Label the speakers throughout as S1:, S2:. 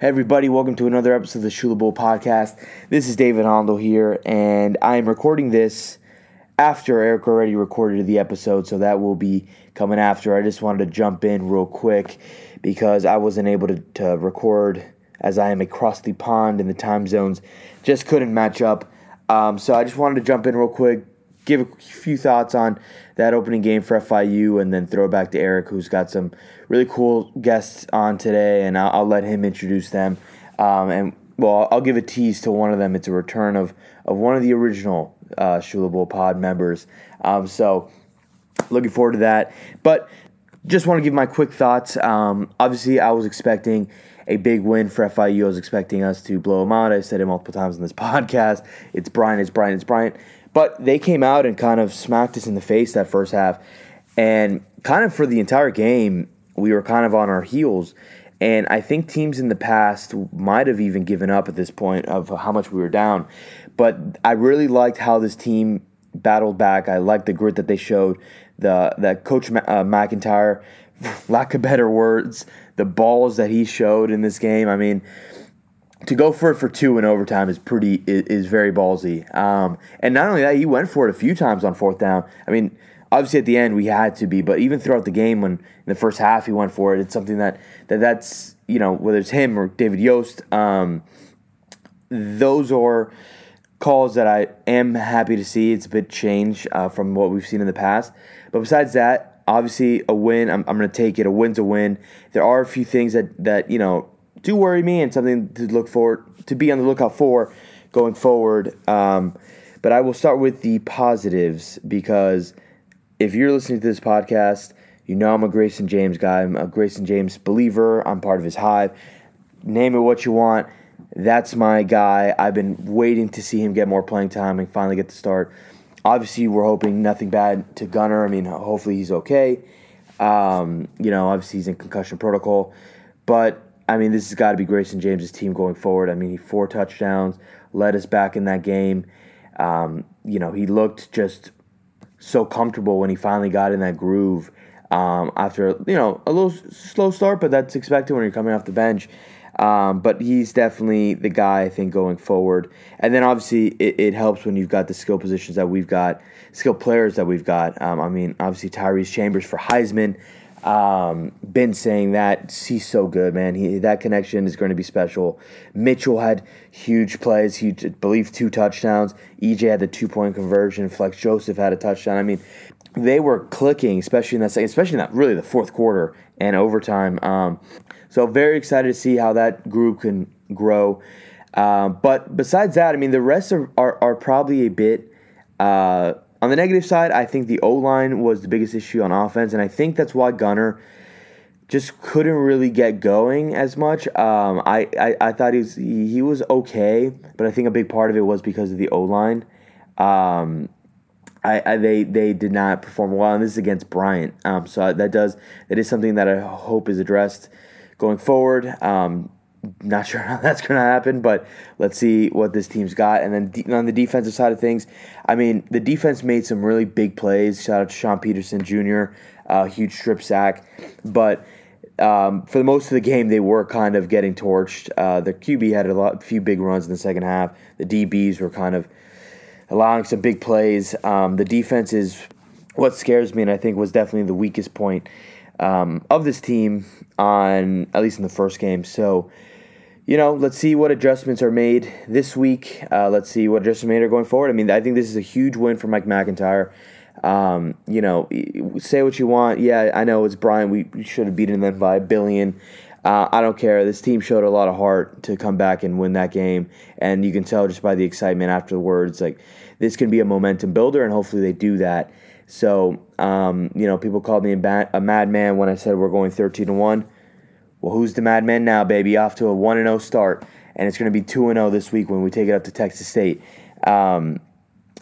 S1: Hey everybody, welcome to another episode of the Shula Bowl podcast. This is David Hondo here, and I am recording this after Eric already recorded the episode, so that will be coming after. I just wanted to jump in real quick because I wasn't able to, to record as I am across the pond and the time zones just couldn't match up. Um, so I just wanted to jump in real quick, give a few thoughts on that opening game for FIU, and then throw it back to Eric, who's got some really cool guests on today, and I'll, I'll let him introduce them. Um, and well, I'll give a tease to one of them. It's a return of of one of the original uh, Shula Bowl Pod members. Um, so looking forward to that. But just want to give my quick thoughts. Um, obviously, I was expecting a big win for FIU. I was expecting us to blow them out. I said it multiple times in this podcast. It's Bryant, it's Bryant, it's Bryant. But they came out and kind of smacked us in the face that first half. And kind of for the entire game, we were kind of on our heels. And I think teams in the past might have even given up at this point of how much we were down. But I really liked how this team battled back. I liked the grit that they showed. The that Coach uh, MacIntyre, lack of better words, the balls that he showed in this game. I mean, to go for it for two in overtime is pretty is, is very ballsy. Um, and not only that, he went for it a few times on fourth down. I mean, obviously at the end we had to be, but even throughout the game when in the first half he went for it, it's something that, that that's you know whether it's him or David Yost, um, those are calls that I am happy to see. It's a bit change uh, from what we've seen in the past, but besides that, obviously a win. I'm, I'm going to take it. A win's a win. There are a few things that that you know do worry me and something to look forward to be on the lookout for going forward. Um, but I will start with the positives because if you're listening to this podcast, you know I'm a Grayson James guy. I'm a Grayson James believer. I'm part of his hive. Name it what you want. That's my guy. I've been waiting to see him get more playing time and finally get to start. Obviously, we're hoping nothing bad to Gunnar. I mean, hopefully he's okay. Um, you know, obviously he's in concussion protocol. But, I mean, this has got to be Grayson James' team going forward. I mean, he four touchdowns, led us back in that game. Um, you know, he looked just so comfortable when he finally got in that groove um, after you know a little slow start, but that's expected when you're coming off the bench. Um, but he's definitely the guy I think going forward. And then obviously it, it, helps when you've got the skill positions that we've got, skill players that we've got. Um, I mean, obviously Tyrese Chambers for Heisman. Um, been saying that he's so good, man. He that connection is going to be special. Mitchell had huge plays. He I believe two touchdowns. EJ had the two point conversion. Flex Joseph had a touchdown. I mean, they were clicking, especially in that second, especially in that really the fourth quarter and overtime. Um, so very excited to see how that group can grow. Uh, but besides that, I mean, the rest are are, are probably a bit. Uh, on the negative side, I think the O line was the biggest issue on offense, and I think that's why Gunnar just couldn't really get going as much. Um, I, I, I thought he was he, was okay, but I think a big part of it was because of the O line. Um, I, I, they they did not perform well, and this is against Bryant. Um, so that does that is something that I hope is addressed going forward. Um, not sure how that's going to happen, but let's see what this team's got. And then de- on the defensive side of things, I mean, the defense made some really big plays. Shout out to Sean Peterson Jr., uh, huge strip sack. But um, for the most of the game, they were kind of getting torched. Uh, the QB had a lot, few big runs in the second half. The DBs were kind of allowing some big plays. Um, the defense is what scares me, and I think was definitely the weakest point um, of this team on at least in the first game. So you know, let's see what adjustments are made this week. Uh, let's see what adjustments made are going forward. I mean, I think this is a huge win for Mike MacIntyre. Um, you know, say what you want. Yeah, I know it's Bryant. We should have beaten them by a billion. Uh, I don't care. This team showed a lot of heart to come back and win that game, and you can tell just by the excitement afterwards. Like this can be a momentum builder, and hopefully they do that. So, um, you know, people called me a, a madman when I said we're going thirteen to one. Well, who's the madman now, baby? Off to a 1 0 start. And it's going to be 2 0 this week when we take it up to Texas State. Um,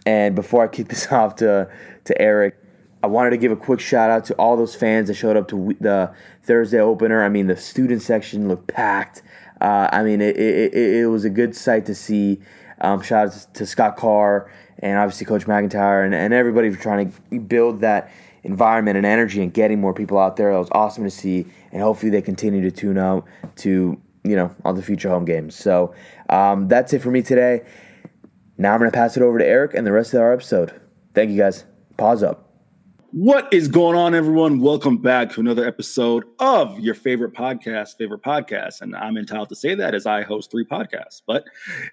S1: and before I kick this off to, to Eric, I wanted to give a quick shout out to all those fans that showed up to the Thursday opener. I mean, the student section looked packed. Uh, I mean, it, it, it, was a good sight to see. Um, shout out to Scott Carr and obviously Coach MacIntyre and, and everybody for trying to build that environment and energy and getting more people out there. That was awesome to see, and hopefully they continue to tune out to you know, on the future home games. So um, that's it for me today. Now I'm going to pass it over to Eric and the rest of our episode. Thank you guys. Pause up.
S2: What is going on, everyone? Welcome back to another episode of your favorite podcast, favorite podcast. And I'm entitled to say that as I host three podcasts. But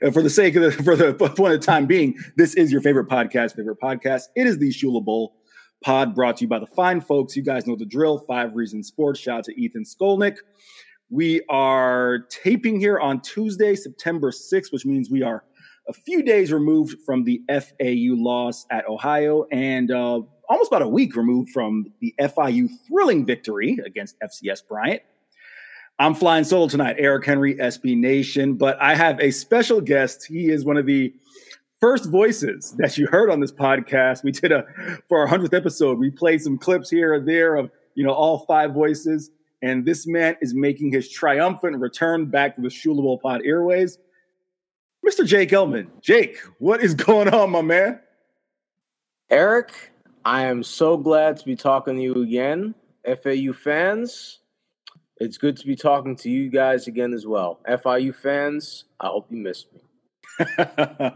S2: uh, for the sake of the, for the point of time being, this is your favorite podcast, favorite podcast. It is the Shula Bowl pod brought to you by the fine folks. You guys know the drill. Five Reasons Sports. Shout out to Ethan Skolnick. We are taping here on Tuesday, September 6th, which means we are a few days removed from the FAU loss at Ohio and uh, almost about a week removed from the FIU thrilling victory against FCS Bryant. I'm flying solo tonight, Eric Henry, SB Nation, but I have a special guest. He is one of the first voices that you heard on this podcast. We did a for our hundredth episode. We played some clips here or there of you know all five voices, and this man is making his triumphant return back to the Shula Bowl Pod airways. Mr. Jake Elman. Jake, what is going on, my man?
S3: Eric, I am so glad to be talking to you again. FAU fans, it's good to be talking to you guys again as well. FIU fans, I hope you missed
S2: me.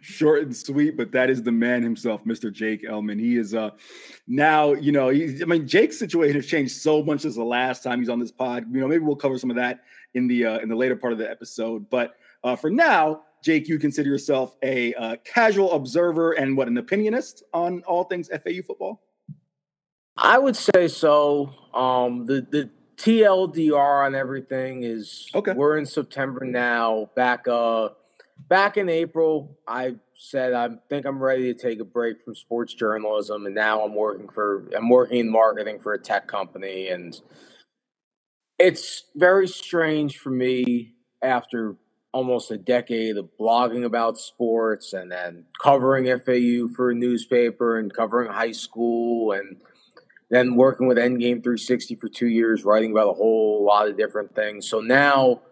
S2: Short and sweet, but that is the man himself, Mr. Jake Elman. He is uh now, you know, he, I mean, Jake's situation has changed so much since the last time he's on this pod. You know, maybe we'll cover some of that in the uh, in the later part of the episode. But uh, for now, Jake, you consider yourself a uh, casual observer and what an opinionist on all things FAU football.
S3: I would say so. Um, the the TLDR on everything is okay. We're in September now. Back uh, back in April, I said I think I'm ready to take a break from sports journalism, and now I'm working for I'm working in marketing for a tech company, and it's very strange for me after almost a decade of blogging about sports and then covering FAU for a newspaper and covering high school and then working with Endgame 360 for two years, writing about a whole lot of different things. So now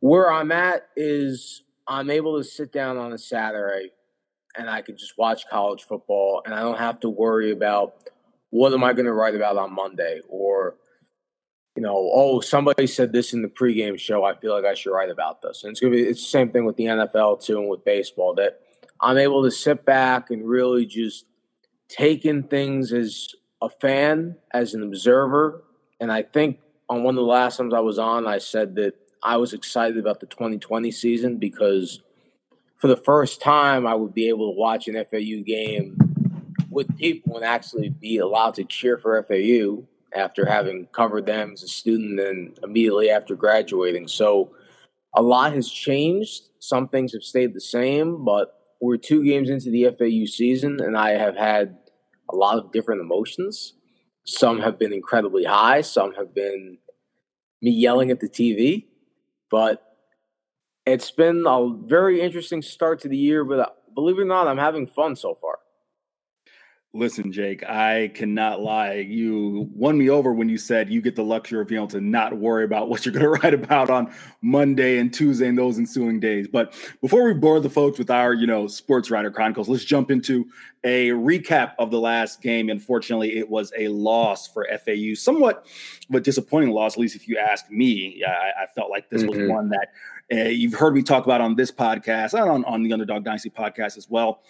S3: where I'm at is I'm able to sit down on a Saturday and I can just watch college football and I don't have to worry about what am I going to write about on Monday or you know, oh, somebody said this in the pregame show. I feel like I should write about this. And it's gonna be it's the same thing with the NFL too and with baseball that I'm able to sit back and really just take in things as a fan, as an observer. And I think on one of the last times I was on, I said that I was excited about the 2020 season because for the first time I would be able to watch an FAU game with people and actually be allowed to cheer for FAU after having covered them as a student and immediately after graduating. So a lot has changed. Some things have stayed the same, but we're two games into the FAU season, and I have had a lot of different emotions. Some have been incredibly high, some have been me yelling at the TV, but it's been a very interesting start to the year. But uh, believe it or not, I'm having fun so far.
S2: Listen, Jake, I cannot lie. You won me over when you said you get the luxury of being able to not worry about what you're going to write about on Monday and Tuesday and those ensuing days. But before we bore the folks with our, you know, sports writer chronicles, let's jump into a recap of the last game. Unfortunately, it was a loss for FAU, somewhat a disappointing loss, at least if you ask me. I, I felt like this mm-hmm. was one that uh, you've heard me talk about on this podcast and on, on the Underdog Dynasty podcast as well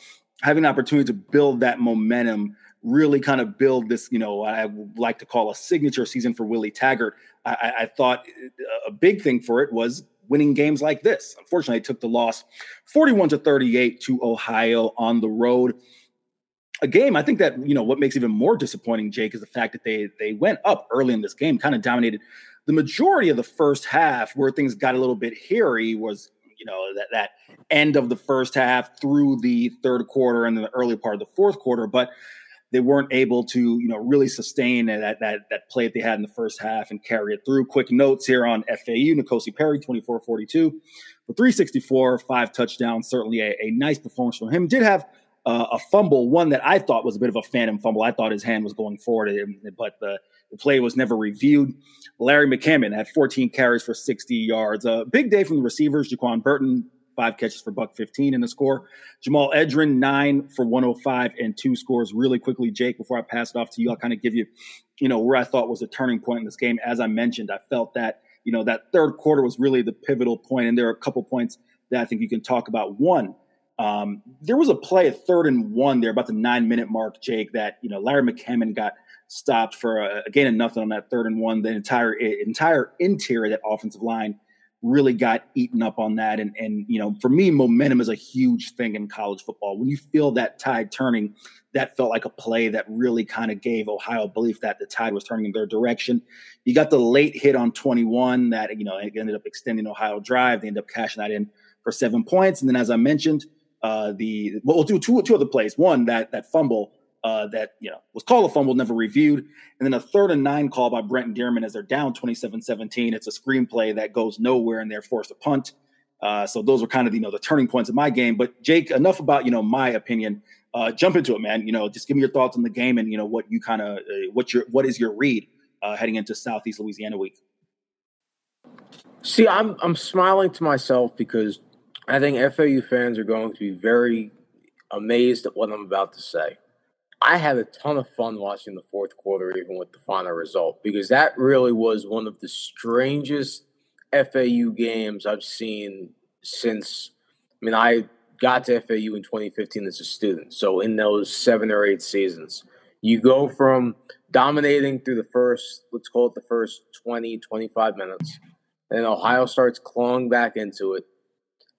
S2: having an opportunity to build that momentum, really kind of build this, you know, I like to call a signature season for Willie Taggart. I, I thought uh, a big thing for it was winning games like this. Unfortunately, I took the loss 41 to 38 to Ohio on the road. A game I think that, you know, what makes even more disappointing, Jake, is the fact that they they went up early in this game, kind of dominated the majority of the first half where things got a little bit hairy was you know that that end of the first half through the third quarter and the early part of the fourth quarter, but they weren't able to you know really sustain that that that play that they had in the first half and carry it through. Quick notes here on FAU: N'Kosi Perry, 24-42 for 364, five touchdowns. Certainly a, a nice performance from him. Did have uh, a fumble, one that I thought was a bit of a phantom fumble. I thought his hand was going forward, but the, the play was never reviewed. Larry McCammon had 14 carries for 60 yards. A big day from the receivers. Je'Quan Burton, five catches for buck 15 in the score. Jahmal Edrine, nine for 105 and two scores. Really quickly, Jake, before I pass it off to you, I'll kind of give you, you know, where I thought was a turning point in this game. As I mentioned, I felt that you know, that third quarter was really the pivotal point, and there are a couple points that I think you can talk about. One, um, there was a play at third and one there about the nine minute mark, Jake, that you know Larry McCammon got stopped for a, a gain of nothing on that third and one. The entire entire interior that offensive line really got eaten up on that. And and you know, for me, momentum is a huge thing in college football. When you feel that tide turning, that felt like a play that really kind of gave Ohio belief that the tide was turning in their direction. You got the late hit on 21 that you know ended up extending Ohio drive. They ended up cashing that in for seven points. And then, as I mentioned, uh, the well, we'll do two two other plays. One that that fumble uh, that you know was called a fumble, never reviewed, and then a third and nine call by Brent Dearmon as they're down 27-17. It's a screenplay that goes nowhere, and they're forced to punt. Uh, so those were kind of you know the turning points of my game. But Jake, enough about you know my opinion. Uh, jump into it, man. You know, just give me your thoughts on the game and you know what you kind of uh, what your what is your read uh, heading into Southeast Louisiana week.
S3: See, I'm I'm smiling to myself because I think FAU fans are going to be very amazed at what I'm about to say. I had a ton of fun watching the fourth quarter, even with the final result, because that really was one of the strangest FAU games I've seen since. I mean, I got to FAU in 2015 as a student. So, in those seven or eight seasons, you go from dominating through the first, let's call it the first 20, 25 minutes, and Ohio starts clawing back into it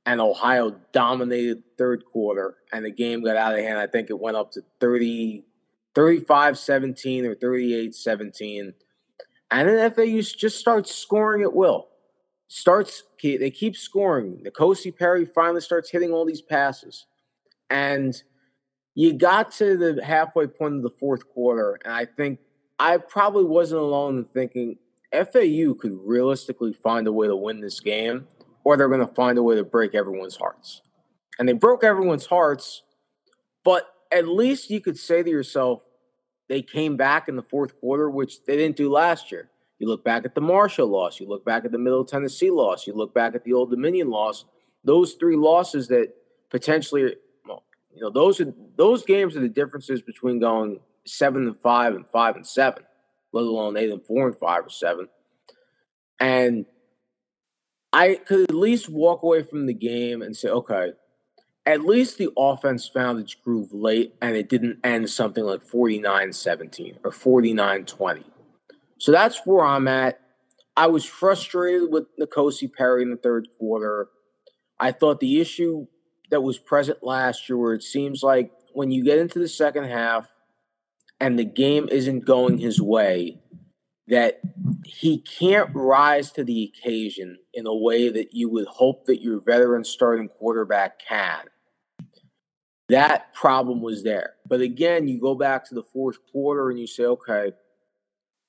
S3: and Ohio dominated third quarter, and the game got out of hand. I think it went up to 30, 35 17 or 38 17. And then FAU just starts scoring at will. Starts, they keep scoring. N'Kosi Perry finally starts hitting all these passes. And you got to the halfway point of the fourth quarter, and I think I probably wasn't alone in thinking FAU could realistically find a way to win this game or they're going to find a way to break everyone's hearts. And they broke everyone's hearts, but at least you could say to yourself, they came back in the fourth quarter, which they didn't do last year. You look back at the Marshall loss, you look back at the Middle Tennessee loss, you look back at the Old Dominion loss. Those three losses that potentially, well, you know, those are those games are the differences between going seven and five and five and seven, let alone eight and four and five or seven. And I could at least walk away from the game and say, okay, at least the offense found its groove late and it didn't end something like 49 17 or 49 20. So that's where I'm at. I was frustrated with N'Kosi Perry in the third quarter. I thought the issue that was present last year, where it seems like when you get into the second half and the game isn't going his way, that he can't rise to the occasion in a way that you would hope that your veteran starting quarterback can. That problem was there. But again, you go back to the fourth quarter and you say, okay,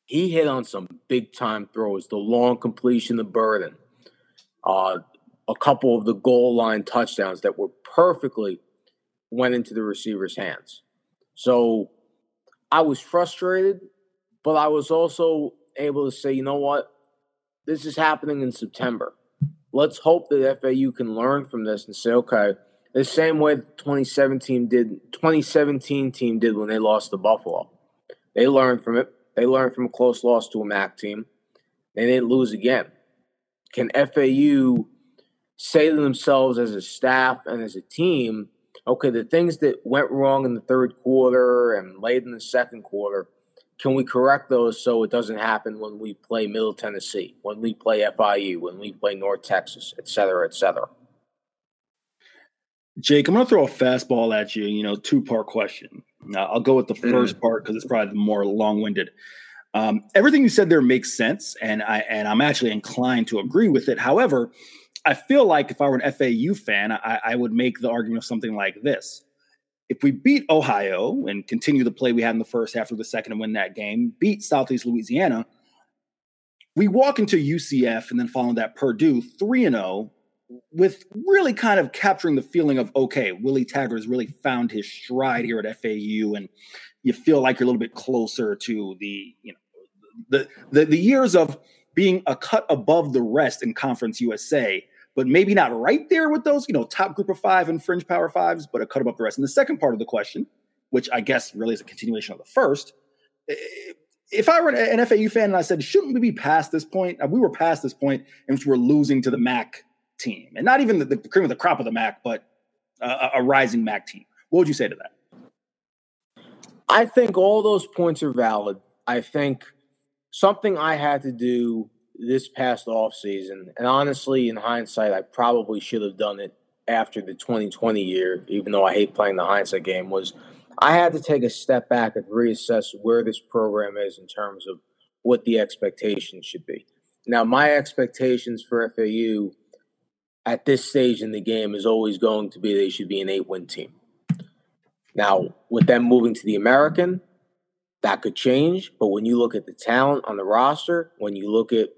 S3: he hit on some big time throws, the long completion the Burton, uh, a couple of the goal line touchdowns that were perfectly went into the receiver's hands. So I was frustrated but I was also able to say, you know what? This is happening in September. Let's hope that FAU can learn from this and say, okay, the same way the 2017 did 2017 team did when they lost to Buffalo. They learned from it. They learned from a close loss to a MAC team. They didn't lose again. Can FAU say to themselves as a staff and as a team, okay, the things that went wrong in the third quarter and late in the second quarter, can we correct those so it doesn't happen when we play Middle Tennessee, when we play FIU, when we play North Texas, et cetera, et cetera?
S2: Jake, I'm going to throw a fastball at you, you know, two part question. Now, I'll go with the mm-hmm. first part because it's probably the more long winded. Um, everything you said there makes sense, and I and I'm actually inclined to agree with it. However, I feel like if I were an FAU fan, I, I would make the argument of something like this: if we beat Ohio and continue the play we had in the first half of the second and win that game, beat Southeast Louisiana, we walk into UCF and then following that Purdue 3 and 0 with really kind of capturing the feeling of okay, Willie Taggart has really found his stride here at FAU and you feel like you're a little bit closer to the, you know, the the, the years of being a cut above the rest in Conference USA but maybe not right there with those, you know, top group of five and fringe power fives, but a cut above the rest. And the second part of the question, which I guess really is a continuation of the first, if I were an FAU fan and I said, shouldn't we be past this point? Uh, we were past this point in which we're losing to the MAC team, and not even the, the cream of the crop of the MAC, but a, a rising MAC team. What would you say to that?
S3: I think all those points are valid. I think something I had to do this past off season, and honestly, in hindsight, I probably should have done it after the 2020 year, even though I hate playing the hindsight game, was I had to take a step back and reassess where this program is in terms of what the expectations should be. Now, my expectations for FAU at this stage in the game is always going to be they should be an eight win team. Now, with them moving to the American, that could change. But when you look at the talent on the roster, when you look at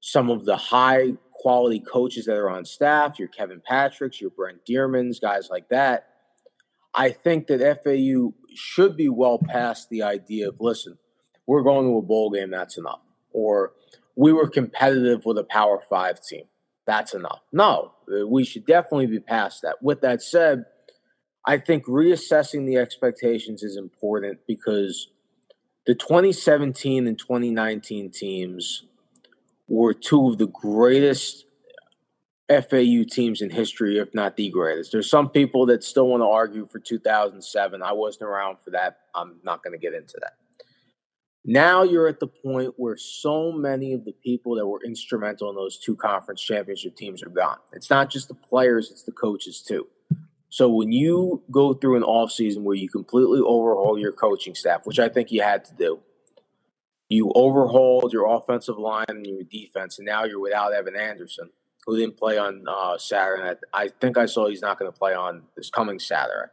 S3: some of the high quality coaches that are on staff, your Kevin Patrick's, your Brent Dearmons, guys like that, I think that FAU should be well past the idea of listen, we're going to a bowl game, that's enough. Or we were competitive with a Power Five team, that's enough. No, uh, we should definitely be past that. With that said, I think reassessing the expectations is important because the 2017 and 2019 teams were two of the greatest FAU teams in history, if not the greatest. There's some people that still want to argue for 2007. I wasn't around for that. I'm not going to get into that. Now you're at the point where so many of the people that were instrumental in those two conference championship teams are gone. It's not just the players, it's the coaches too. So when you go through an offseason where you completely overhaul your coaching staff, which I think you had to do, you overhauled your offensive line and your defense, and now you're without Evan Anderson, who didn't play on uh, Saturday. I think I saw he's not going to play on this coming Saturday.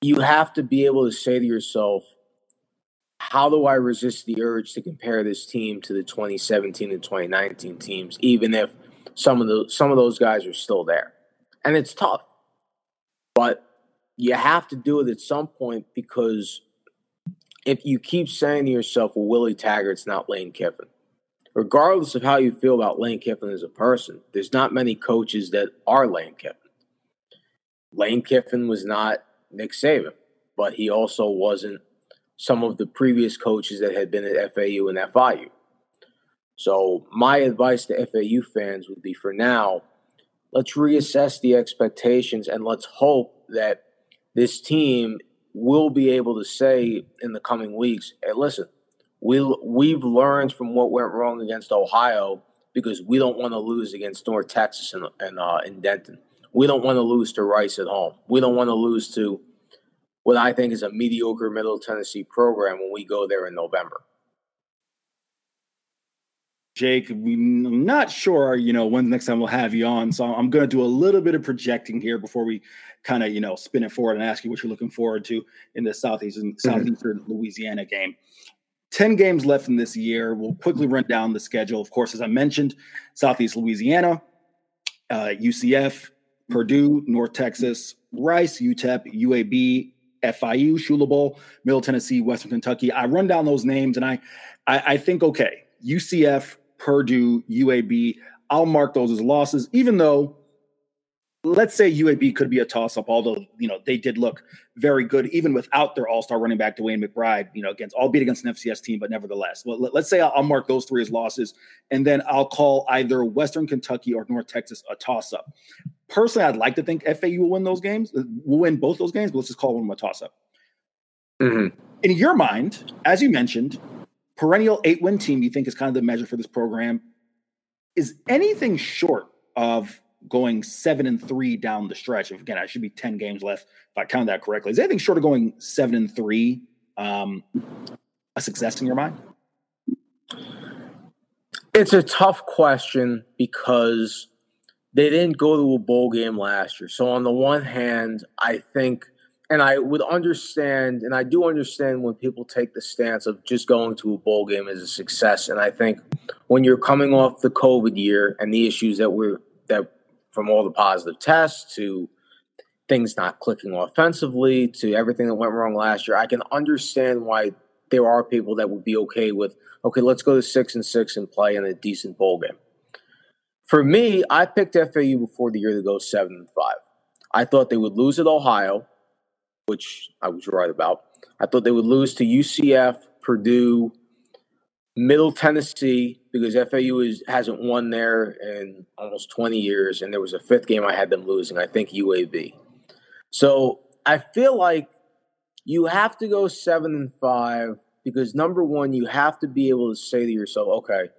S3: You have to be able to say to yourself, how do I resist the urge to compare this team to the 2017 and 2019 teams, even if some of the some of those guys are still there? and it's tough. But you have to do it at some point because if you keep saying to yourself, well, Willie Taggart's not Lane Kiffin, regardless of how you feel about Lane Kiffin as a person, there's not many coaches that are Lane Kiffin. Lane Kiffin was not Nick Saban, but he also wasn't some of the previous coaches that had been at FAU and FIU. So, my advice to FAU fans would be for now, let's reassess the expectations and let's hope that this team will be able to say in the coming weeks, hey, listen, we we've learned from what went wrong against Ohio because we don't want to lose against North Texas and, and uh, in Denton. We don't want to lose to Rice at home. We don't want to lose to what I think is a mediocre Middle Tennessee program when we go there in November.
S2: Jake, I'm not sure, you know, when the next time we'll have you on. So I'm going to do a little bit of projecting here before we kind of, you know, spin it forward and ask you what you're looking forward to in the southeastern mm-hmm. southeastern Louisiana game. 10 games left in this year. We'll quickly run down the schedule. Of course, as I mentioned, Southeast Louisiana, uh, UCF, Purdue, North Texas, Rice, UTEP, UAB, FIU, Shula Bowl, Middle Tennessee, Western Kentucky. I run down those names and I, I, I think, okay, UCF, Purdue, UAB. I'll mark those as losses, even though let's say UAB could be a toss up, although, you know, they did look very good, even without their all star running back, DeWayne McBride, you know, against, albeit against an FCS team, but nevertheless. Well, let's say I'll, I'll mark those three as losses, and then I'll call either Western Kentucky or North Texas a toss up. Personally, I'd like to think FAU will win those games, uh, will win both those games, but let's just call them a toss up. Mm-hmm. In your mind, as you mentioned, perennial eight win team you think is kind of the measure for this program is anything short of going seven and three down the stretch. Again, I should be 10 games left if I count that correctly. Is anything short of going seven and three um, a success in your mind?
S3: It's a tough question because they didn't go to a bowl game last year. So on the one hand, I think and I would understand, and I do understand when people take the stance of just going to a bowl game as a success. And I think when you're coming off the COVID year and the issues that we're that from all the positive tests to things not clicking offensively to everything that went wrong last year, I can understand why there are people that would be okay with okay, let's go to six and six and play in a decent bowl game. For me, I picked FAU before the year to go seven and five. I thought they would lose at Ohio which I was right about. I thought they would lose to UCF Purdue, Middle Tennessee, because FAU is, hasn't won there in almost 20 years, and there was a fifth game I had them losing, I think UAB. So I feel like you have to go seven and five because number one, you have to be able to say to yourself, okay,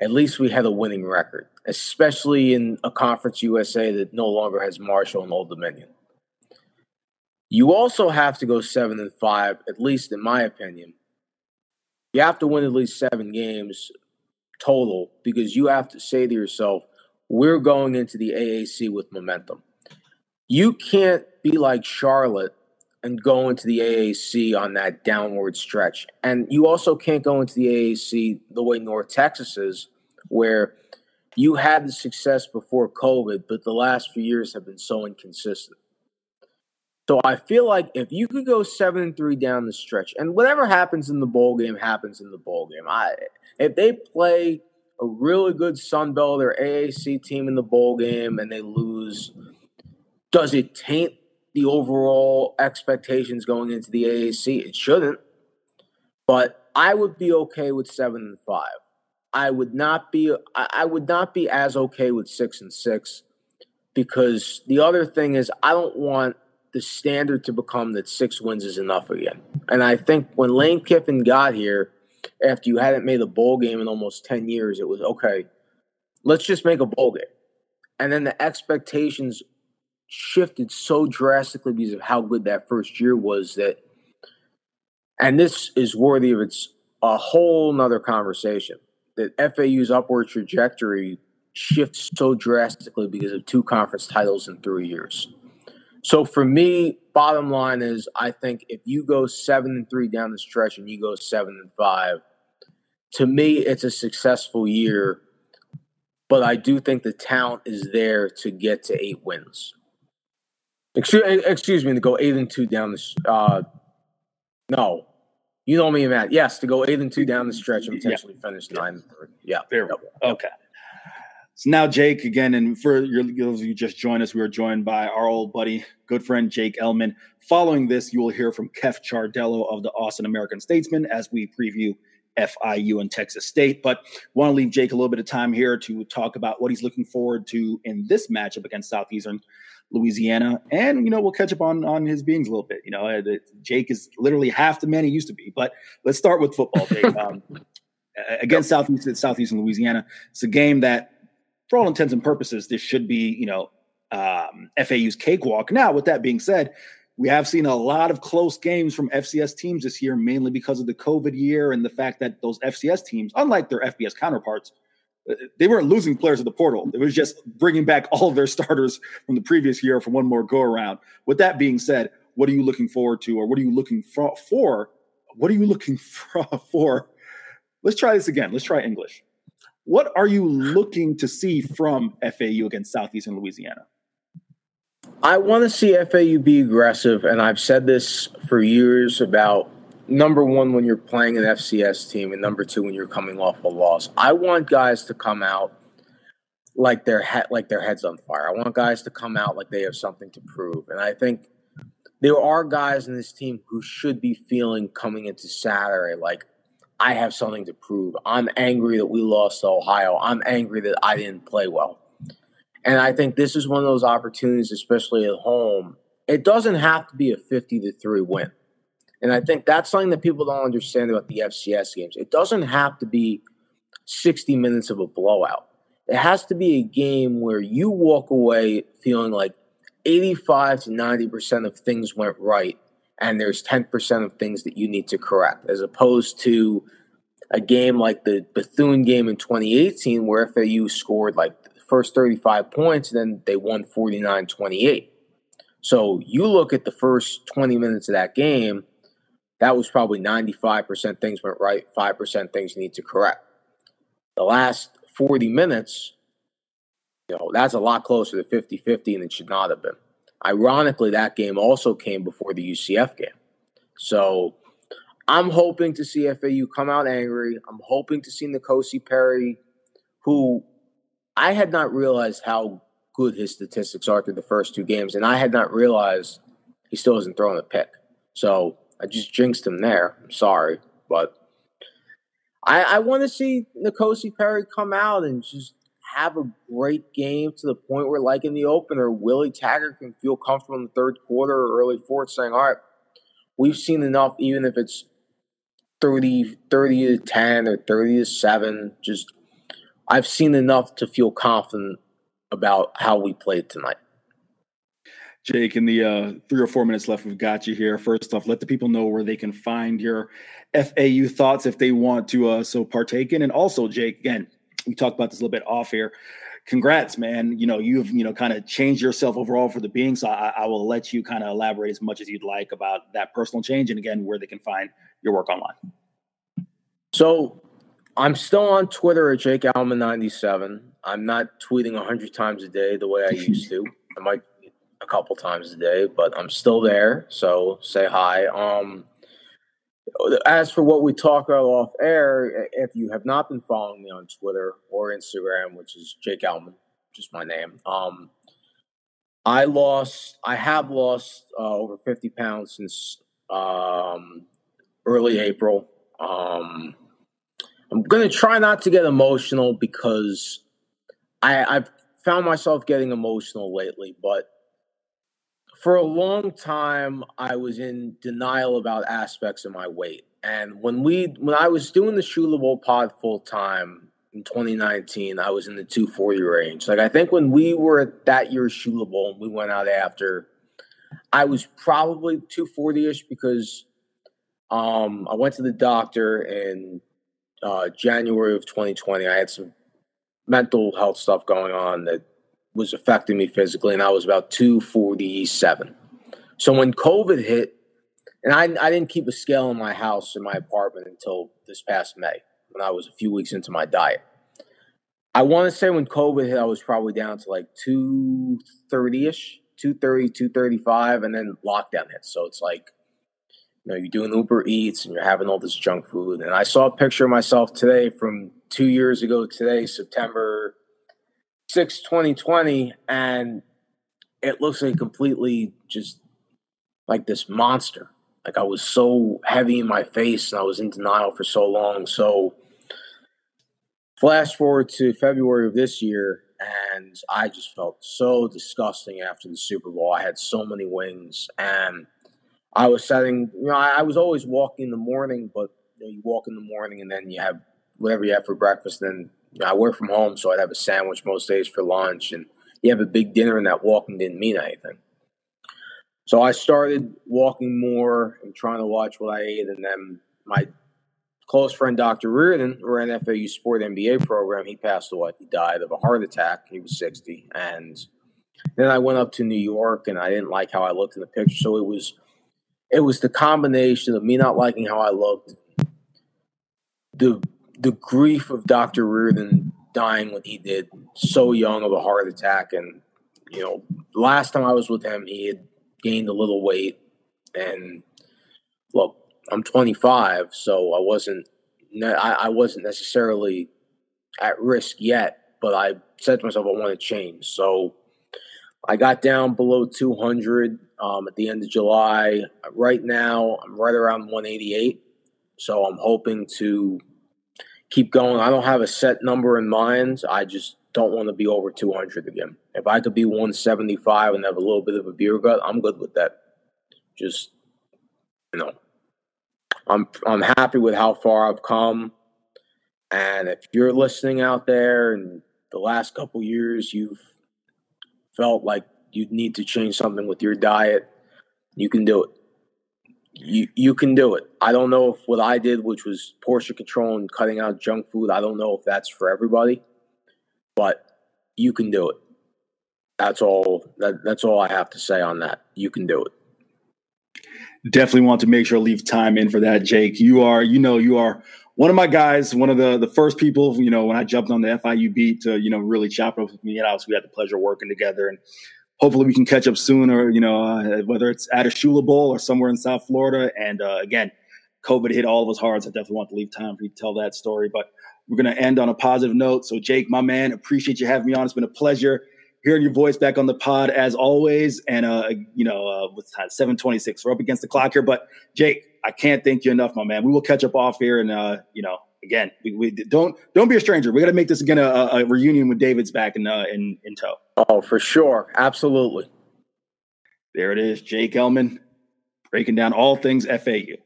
S3: at least we had a winning record, especially in a conference USA that no longer has Marshall and Old Dominion. You also have to go seven and five, at least in my opinion. You have to win at least seven games total because you have to say to yourself, we're going into the AAC with momentum. You can't be like Charlotte and go into the AAC on that downward stretch. And you also can't go into the AAC the way North Texas is, where you had the success before COVID, but the last few years have been so inconsistent. So I feel like if you could go seven and three down the stretch, and whatever happens in the bowl game happens in the bowl game. I if they play a really good Sun Belt or AAC team in the bowl game and they lose, does it taint the overall expectations going into the AAC. It shouldn't. But I would be okay with seven and five. I would not be I would not be as okay with six and six because the other thing is I don't want the standard to become that six wins is enough again. And I think when Lane Kiffin got here, after you hadn't made a bowl game in almost 10 years, it was okay, let's just make a bowl game. And then the expectations shifted so drastically because of how good that first year was that and this is worthy of its a whole nother conversation that FAU's upward trajectory shifts so drastically because of two conference titles in three years. So for me, bottom line is I think if you go seven and three down the stretch and you go seven and five, to me it's a successful year. But I do think the talent is there to get to eight wins. Excuse, excuse me, to go eight and two down the. Uh, no, you know me, Matt. Yes, to go eight and two down the stretch and potentially yeah. finish nine and three. Yeah,
S2: there we go. Okay. So now Jake again, and for your, those of you just joined us, we are joined by our old buddy, good friend Jake Elman. Following this, you will hear from Keff Ciardello of the Austin American Statesman as we preview FIU and Texas State. But want to leave Jake a little bit of time here to talk about what he's looking forward to in this matchup against Southeastern Louisiana, and you know we'll catch up on on his beings a little bit. You know, uh, Jake is literally half the man he used to be. But let's start with football. Jake. Um, against Southeast Southeastern Louisiana, it's a game that, for all intents and purposes, this should be you know um, FAU's cakewalk. Now, with that being said, we have seen a lot of close games from FCS teams this year, mainly because of the COVID year and the fact that those FCS teams, unlike their FBS counterparts, they weren't losing players at the portal. It was just bringing back all of their starters from the previous year for one more go around. With that being said, what are you looking forward to, or what are you looking for? for what are you looking for? Let's try this again. Let's try English. What are you looking to see from FAU against Southeastern Louisiana?
S3: I want to see FAU be aggressive, and I've said this for years about number one when you're playing an FCS team, and number two when you're coming off a loss. I want guys to come out like their head like their heads on fire. I want guys to come out like they have something to prove. And I think there are guys in this team who should be feeling coming into Saturday like I have something to prove. I'm angry that we lost to Ohio. I'm angry that I didn't play well. And I think this is one of those opportunities, especially at home. It doesn't have to be a 50 to 3 win. And I think that's something that people don't understand about the FCS games. It doesn't have to be 60 minutes of a blowout. It has to be a game where you walk away feeling like 85 to 90% of things went right and there's 10% of things that you need to correct, as opposed to a game like the Bethune game in 2018 where FAU scored like the first 35 points then they won 49 28. So you look at the first 20 minutes of that game that was probably 95% things went right, 5% things need to correct. The last 40 minutes, you know, that's a lot closer to 50 50 than it should not have been. Ironically, that game also came before the UCF game. So I'm hoping to see FAU come out angry. I'm hoping to see N'Kosi Perry, who I had not realized how good his statistics are through the first two games, and I had not realized he still hasn't thrown a pick. So I just jinxed him there. I'm sorry, But I, I want to see N'Kosi Perry come out and just have a great game to the point where, like in the opener, Willie Taggart can feel comfortable in the third quarter or early fourth, saying, "All right, we've seen enough, even if it's 30, 30 to 10 or 30 to 7. Just, I've seen enough to feel confident about how we played tonight.
S2: Jake, in the uh, three or four minutes left, we've got you here. First off, let the people know where they can find your FAU thoughts if they want to uh, so partake in. And also, Jake, again, we talked about this a little bit off here. Congrats, man. You know, you've, you know, kind of changed yourself overall for the being. So I, I will let you kind of elaborate as much as you'd like about that personal change and again, where they can find your work online.
S3: So I'm still on Twitter at Jake Elman 97. I'm not tweeting 100 times a day the way I used to. I might a couple times a day, but I'm still there. So say hi. Um, as for what we talk about off air, if you have not been following me on Twitter or Instagram, which is Jake Elman, just my name, um, I lost, I have lost uh, over 50 pounds since um, early April. Um, I'm going to try not to get emotional because I, I've found myself getting emotional lately, but for a long time I was in denial about aspects of my weight. And when we when I was doing the Shula Bowl pod full time in 2019, I was in the 240 range. Like I think when we were at that year's Shula Bowl and we went out after, I was probably 240ish because um, I went to the doctor in uh, January of 2020. I had some mental health stuff going on that was affecting me physically, and I was about 247. So when COVID hit, and I, I didn't keep a scale in my house in my apartment until this past May when I was a few weeks into my diet. I want to say when COVID hit, I was probably down to like 230 ish, 230, 235, and then lockdown hit. So it's like, you know, you're doing Uber Eats and you're having all this junk food. And I saw a picture of myself today from two years ago today, September 6, 2020, and it looks like completely just like this monster. Like I was so heavy in my face and I was in denial for so long. So flash forward to February of this year, and I just felt so disgusting after the Super Bowl. I had so many wings, and I was setting. You know, I, I was always walking in the morning, but you, know, you walk in the morning and then you have whatever you have for breakfast. Then I work from home, so I'd have a sandwich most days for lunch, and you have a big dinner, and that walking didn't mean anything. So I started walking more and trying to watch what I ate, and then my close friend Dr. Reardon ran FAU Sport MBA program. He passed away. He died of a heart attack. He was 60. And then I went up to New York and I didn't like how I looked in the picture. So it was it was the combination of me not liking how I looked, the the grief of Dr. Reardon dying when he did, so young of a heart attack. And, you know, last time I was with him, he had gained a little weight. And look, I'm 25, so I wasn't, I, wasn't necessarily at risk yet, but I said to myself, I want to change. So I got down below 200 um, at the end of July. Right now, I'm right around 188. So I'm hoping to keep going. I don't have a set number in mind. I just don't want to be over 200 again. If I could be 175 and have a little bit of a beer gut, I'm good with that. Just you know, I'm I'm happy with how far I've come. And if you're listening out there and the last couple years you've felt like you need to change something with your diet, you can do it you you can do it. I don't know if what I did, which was portion control and cutting out junk food, I don't know if that's for everybody, but you can do it. That's all. That, that's all I have to say on that. You can do it.
S2: Definitely want to make sure to leave time in for that, Jake. You are, you know, you are one of my guys, one of the the first people, you know, when I jumped on the FIU beat to, you know, really chop up with me. And obviously we had the pleasure of working together and hopefully we can catch up soon, or you know, uh, whether it's at a Shula Bowl or somewhere in South Florida. And uh, again, COVID hit all of us hard, so I definitely want to leave time for you to tell that story. But we're going to end on a positive note. So, Jake, my man, appreciate you having me on. It's been a pleasure hearing your voice back on the pod as always. And uh, you know, uh, twenty six, we're up against the clock here. But Jake, I can't thank you enough, my man. We will catch up off here, and uh, you know, again, we, we don't don't be a stranger. We got to make this again a, a, reunion with David's back in uh, in in tow.
S3: Oh, for sure, absolutely.
S2: There it is, Jake Elman breaking down all things FAU.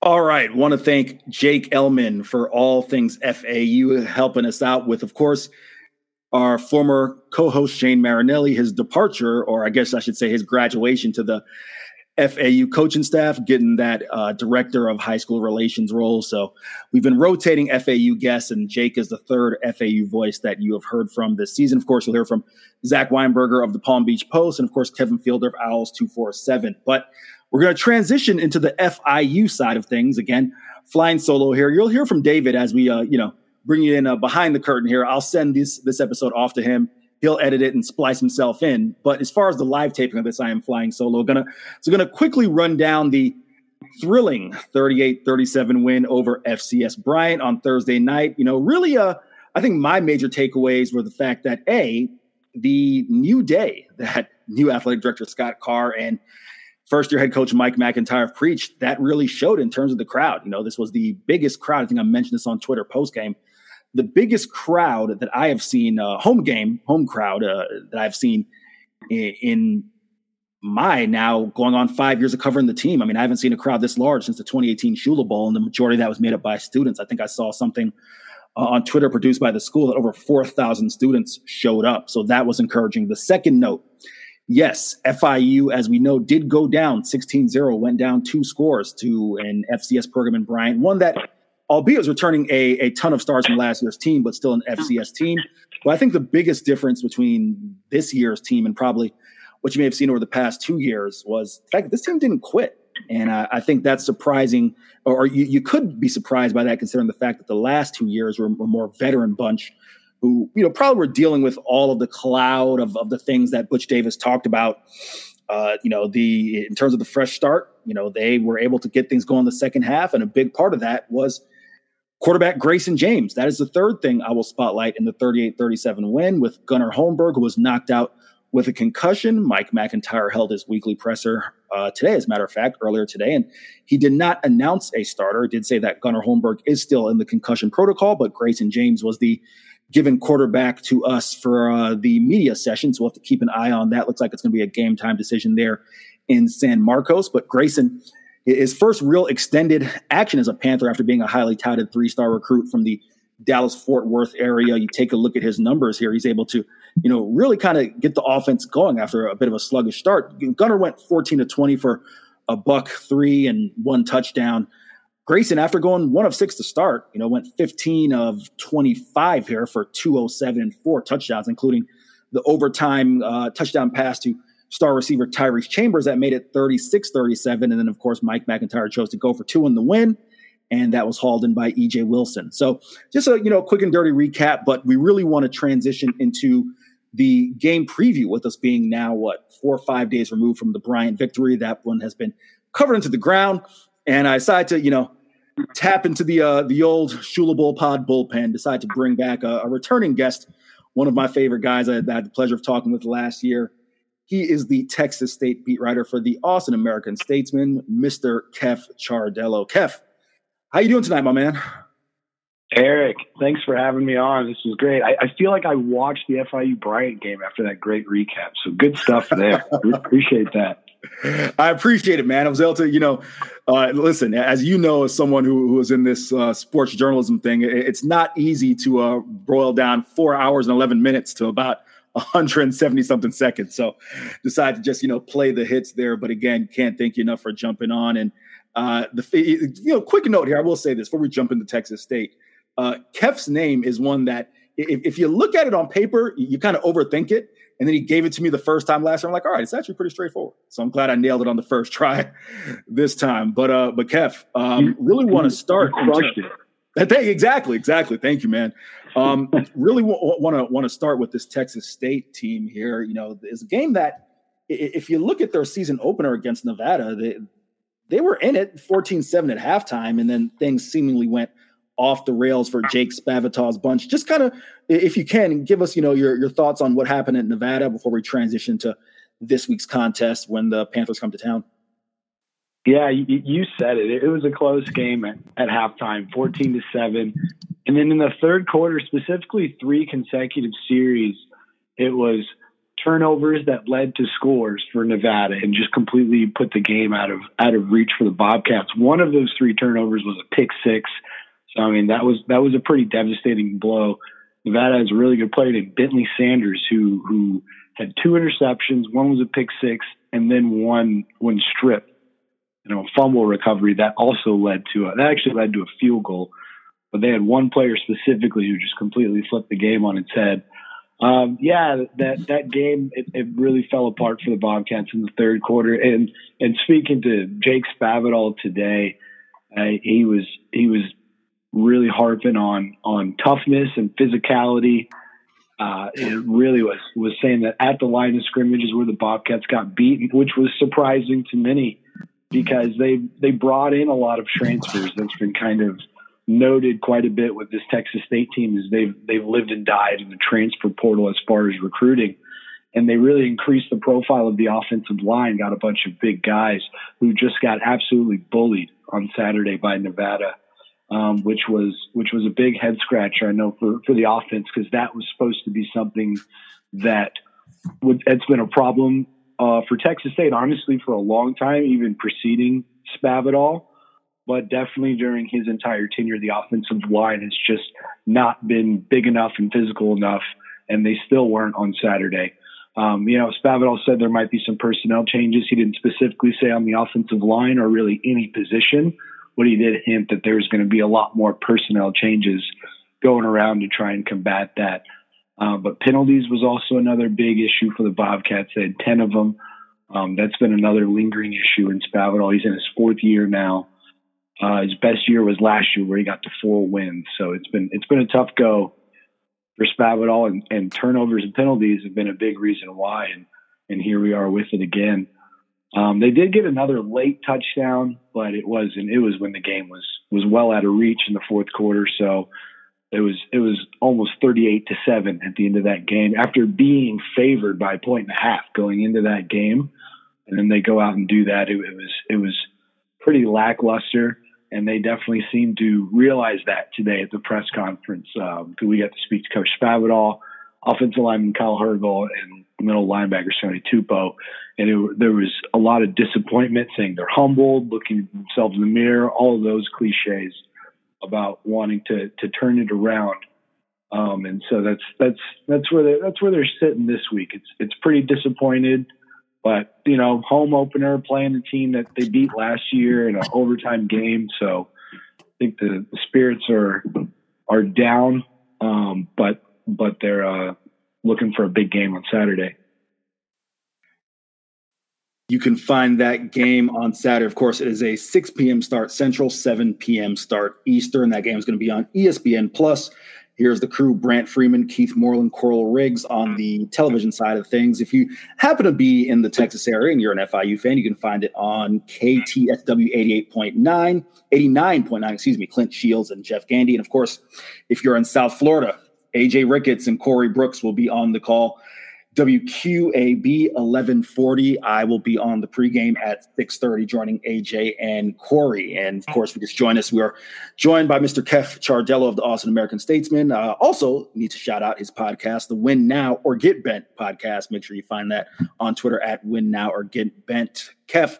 S2: All right, want to thank Jake Elman for all things FAU helping us out with, of course, our former co-host Shane Marinelli, his departure, or I guess I should say his graduation to the FAU coaching staff, getting that uh, director of high school relations role. So we've been rotating FAU guests, and Jake is the third FAU voice that you have heard from this season. Of course, you'll hear from Zach Weinberger of the Palm Beach Post, and of course, Kevin Fielder of Owls 247. But we're going to transition into the FIU side of things. Again, flying solo here. You'll hear from David as we, uh, you know, bring you in uh, behind the curtain here. I'll send this this episode off to him he'll edit it and splice himself in. But as far as the live taping of this, I am flying solo. Gonna so gonna quickly run down the thrilling 38-37 win over FCS Bryant on Thursday night. You know, really uh I think my major takeaways were the fact that A, the new day that new athletic director Scott Carr and first year head coach Mike MacIntyre preached, that really showed in terms of the crowd. You know, this was the biggest crowd. I think I mentioned this on Twitter post game the biggest crowd that I have seen, uh, home game, home crowd uh, that I've seen in, in, my now going on five years of covering the team. I mean, I haven't seen a crowd this large since the 2018 Shula Bowl, and the majority of that was made up by students. I think I saw something uh, on Twitter produced by the school that over 4,000 students showed up. So that was encouraging. The second note, yes, FIU, as we know, did go down 16 0, went down two scores to an FCS program in Bryant, one that albeit was returning a, a ton of stars from last year's team, but still an FCS team. But I think the biggest difference between this year's team and probably what you may have seen over the past two years was the fact that this team didn't quit. And I, I think that's surprising, or you, you, could be surprised by that considering the fact that the last two years were, a more veteran bunch who, you know, probably were dealing with all of the cloud of, of the things that Butch Davis talked about. Uh, you know, the in terms of the fresh start, you know, they were able to get things going the second half, and a big part of that was Quarterback Grayson James. That is the third thing I will spotlight in the 38 37 win with Gunnar Holmberg, who was knocked out with a concussion. Mike MacIntyre held his weekly presser uh, today, as a matter of fact, earlier today, and he did not announce a starter. Did say that Gunnar Holmberg is still in the concussion protocol, but Grayson James was the given quarterback to us for uh, the media session. So we'll have to keep an eye on that. Looks like it's going to be a game time decision there in San Marcos. But Grayson his first real extended action as a Panther after being a highly touted three star recruit from the Dallas Fort Worth area. You take a look at his numbers here. He's able to, you know, really kind of get the offense going after a bit of a sluggish start. Gunnar went 14 to 20 for a buck three and one touchdown. Grayson, after going one of six to start, you know, went 15 of 25 here for 207 and four touchdowns, including the overtime uh, touchdown pass to star receiver Tyrese Chambers that made it 36 37. And then, of course, Mike MacIntyre chose to go for two in the win. And that was hauled in by EJ Wilson. So just a you know quick and dirty recap, but we really want to transition into the game preview with us being now what four or five days removed from the Bryant victory. That one has been covered into the ground, and I decided to you know tap into the uh, the old Shula Bowl Pod bullpen. Decide to bring back a, a returning guest, one of my favorite guys I had the pleasure of talking with last year. He is the Texas State beat writer for the Austin American Statesman, Mr. Keff Ciardello. Keff, how you doing tonight, my man?
S4: Eric, thanks for having me on. This is great. I, I, feel like I watched the FIU Bryant game after that great recap. So good stuff there. appreciate that.
S2: I appreciate it, man. I was able to, you know, uh, listen, as you know, as someone who, who is in this uh, sports journalism thing, it, it's not easy to uh, boil down four hours and 11 minutes to about 170 something seconds. So decide to just, you know, play the hits there. But again, can't thank you enough for jumping on. And uh, the, you know, quick note here, I will say this before we jump into Texas State. Uh, Keff's name is one that if, if you look at it on paper, you kind of overthink it. And then he gave it to me the first time last year. I'm like, all right, it's actually pretty straightforward. So I'm glad I nailed it on the first try this time. But uh, but Keff, um, really want to start.
S4: crushed it.
S2: Exactly, exactly. Thank you, man. Um, really want to want to start with this Texas State team here. You know, it's a game that if you look at their season opener against Nevada, they they were in it 14-7 at halftime, and then things seemingly went off the rails for Jake Spavital's bunch. Just kind of, if you can, give us you know your your thoughts on what happened at Nevada before we transition to this week's contest when the Panthers come to town.
S4: Yeah, you, you said it. It was a close game at, at halftime, 14 to 7. And then in the third quarter, specifically three consecutive series, it was turnovers that led to scores for Nevada and just completely put the game out of out of reach for the Bobcats. One of those three turnovers was a pick six. So I mean that was that was a pretty devastating blow. Nevada has a really good player named Bentley Sanders who who had two interceptions. One was a pick six, and then one one strip, you know, a fumble recovery that also led to a, that actually led to a field goal. But they had one player specifically who just completely flipped the game on its head. Um, yeah, that that game it, it, really fell apart for the Bobcats in the third quarter. And and speaking to Jake Spavital today, uh, he was he was really harping on on toughness and physicality. Uh, it really was was saying that at the line of scrimmage is where the Bobcats got beaten, which was surprising to many because they they brought in a lot of transfers. That's been kind of noted quite a bit with this Texas State team is they've they've lived and died in the transfer portal as far as recruiting. And they really increased the profile of the offensive line, got a bunch of big guys who just got absolutely bullied on Saturday by Nevada, um, which was which was a big head scratcher, I know, for, for the offense, because that was supposed to be something that would it's been a problem uh, for Texas State, honestly, for a long time, even preceding Spavital but definitely during his entire tenure, the offensive line has just not been big enough and physical enough, and they still weren't on Saturday. Um, you know, Spavital said there might be some personnel changes. He didn't specifically say on the offensive line or really any position, but he did hint that there's going to be a lot more personnel changes going around to try and combat that. Uh, but penalties was also another big issue for the Bobcats. They had 10 of them. Um, that's been another lingering issue in Spavital. He's in his fourth year now. Uh, his best year was last year, where he got to four wins. So it's been it's been a tough go for Spavital, and, and turnovers and penalties have been a big reason why. And and here we are with it again. Um, they did get another late touchdown, but it wasn't. It was when the game was was well out of reach in the fourth quarter. So it was it was almost 38 to seven at the end of that game after being favored by a point and a half going into that game, and then they go out and do that. It, it was it was pretty lackluster, and they definitely seem to realize that today at the press conference. Um, we got to speak to Coach Spavital, offensive lineman Kyle Hergel, and middle linebacker Sione Tupou, and it, there was a lot of disappointment, saying they're humbled, looking themselves in the mirror, all of those cliches about wanting to to turn it around. Um, and so that's that's that's where they, that's where they're sitting this week. It's it's pretty disappointed. But you know, home opener playing the team that they beat last year in an overtime game, so I think the, the spirits are are down, um, but but they're uh, looking for a big game on Saturday.
S2: You can find that game on Saturday. Of course, it is a 6 p.m. start Central, 7 p.m. start Eastern. That game is going to be on ESPN Plus. Here's the crew Brant Freeman, Keith Moreland, Coral Riggs on the television side of things. If you happen to be in the Texas area and you're an FIU fan, you can find it on KTSW 88.9, 89.9, excuse me, Clint Shields and Jeff Gandy. And of course, if you're in South Florida, AJ Ricketts and Corey Brooks will be on the call WQAB 1140. I will be on the pregame at 6:30, joining AJ and Corey. And of course, you just join us, we are joined by Mr. Keff Ciardello of the Austin American Statesman. Uh, also, need to shout out his podcast, the Win Now or Get Bent podcast. Make sure you find that on Twitter at Win Now or Get Bent. Keff,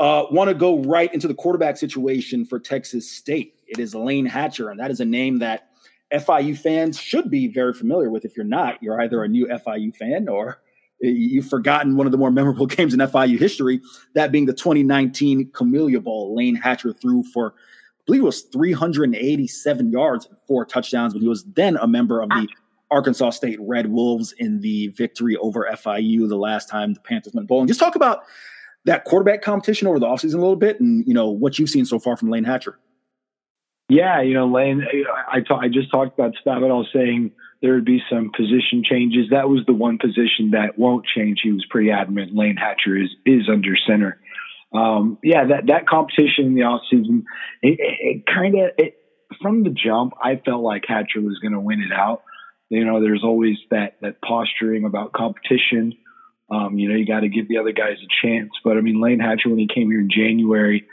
S2: uh, want to go right into the quarterback situation for Texas State. It is Layne Hatcher, and that is a name that FIU fans should be very familiar with. If you're not, you're either a new FIU fan or you've forgotten one of the more memorable games in FIU history, that being the 2019 Camellia Bowl. Layne Hatcher threw for, I believe it was 387 yards and four touchdowns, but he was then a member of the ah. Arkansas State Red Wolves in the victory over FIU the last time the Panthers went bowling. Just talk about that quarterback competition over the offseason a little bit and, you know, what you've seen so far from Layne Hatcher.
S4: Yeah, you know, Layne, I, I, I just talked about Spavital saying there would be some position changes. That was the one position that won't change. He was pretty adamant. Layne Hatcher is is under center. Um, yeah, that that competition in the offseason, it, it, it kind of from the jump, I felt like Hatcher was going to win it out. You know, there's always that that posturing about competition Um, you know, you got to give the other guys a chance. But I mean, Layne Hatcher, when he came here in January,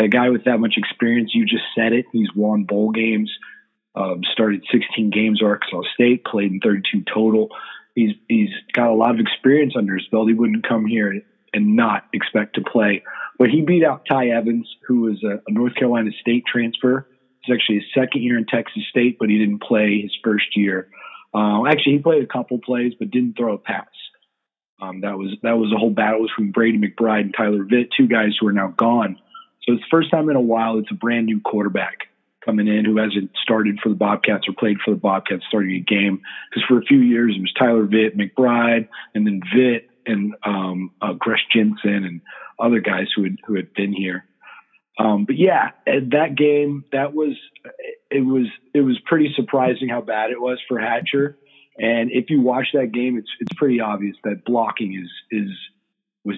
S4: a guy with that much experience, you just said it. He's won bowl games, um, started 16 games at Arkansas State, played in 32 total. He's he's got a lot of experience under his belt. He wouldn't come here and not expect to play. But he beat out Ty Evans, who was a, a North Carolina State transfer. It's actually his second year in Texas State, but he didn't play his first year. Uh, actually, he played a couple plays, but didn't throw a pass. Um, that was that was a whole battle between Brady McBride and Tyler Vitt, two guys who are now gone. So it's the first time in a while it's a brand new quarterback coming in who hasn't started for the Bobcats or played for the Bobcats starting a game. Because for a few years it was Tyler Vitt, McBride, and then Vitt and um, uh, Gresch Jensen and other guys who had who had been here. Um, but yeah, that game that was it was it was pretty surprising how bad it was for Hatcher. And if you watch that game, it's it's pretty obvious that blocking is is was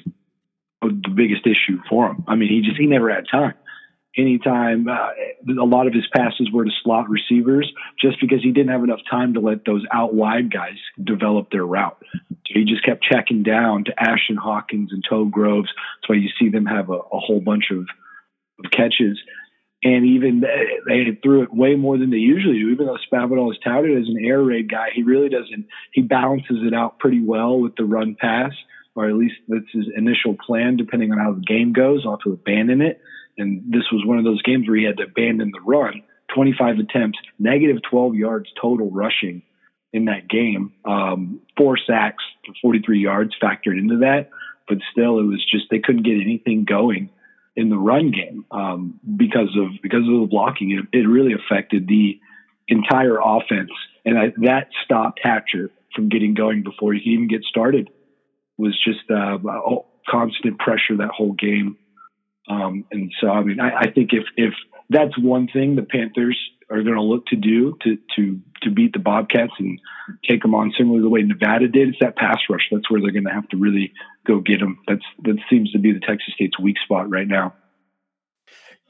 S4: the biggest issue for him. I mean, he just he never had time. Anytime, uh, a lot of his passes were to slot receivers, just because he didn't have enough time to let those out wide guys develop their route. So he just kept checking down to Ashton Hawkins and Toe Groves. That's why you see them have a, a whole bunch of, of catches and even they threw it way more than they usually do. Even though Spavital is touted as an air raid guy, he really doesn't. He balances it out pretty well with the run pass, or at least that's his initial plan. Depending on how the game goes, I'll have to abandon it. And this was one of those games where he had to abandon the run. 25 attempts, negative 12 yards total rushing in that game. Um, four sacks for 43 yards factored into that, but still, it was just they couldn't get anything going in the run game um, because of because of the blocking. It, it really affected the entire offense, and I, that stopped Hatcher from getting going before he could even get started. Was just uh, constant pressure that whole game, um, and so I mean I, I think if if that's one thing the Panthers are going to look to do to to to beat the Bobcats and take them on similar to the way Nevada did. It's that pass rush. That's where they're going to have to really go get them. That's that seems to be the Texas State's weak spot right now.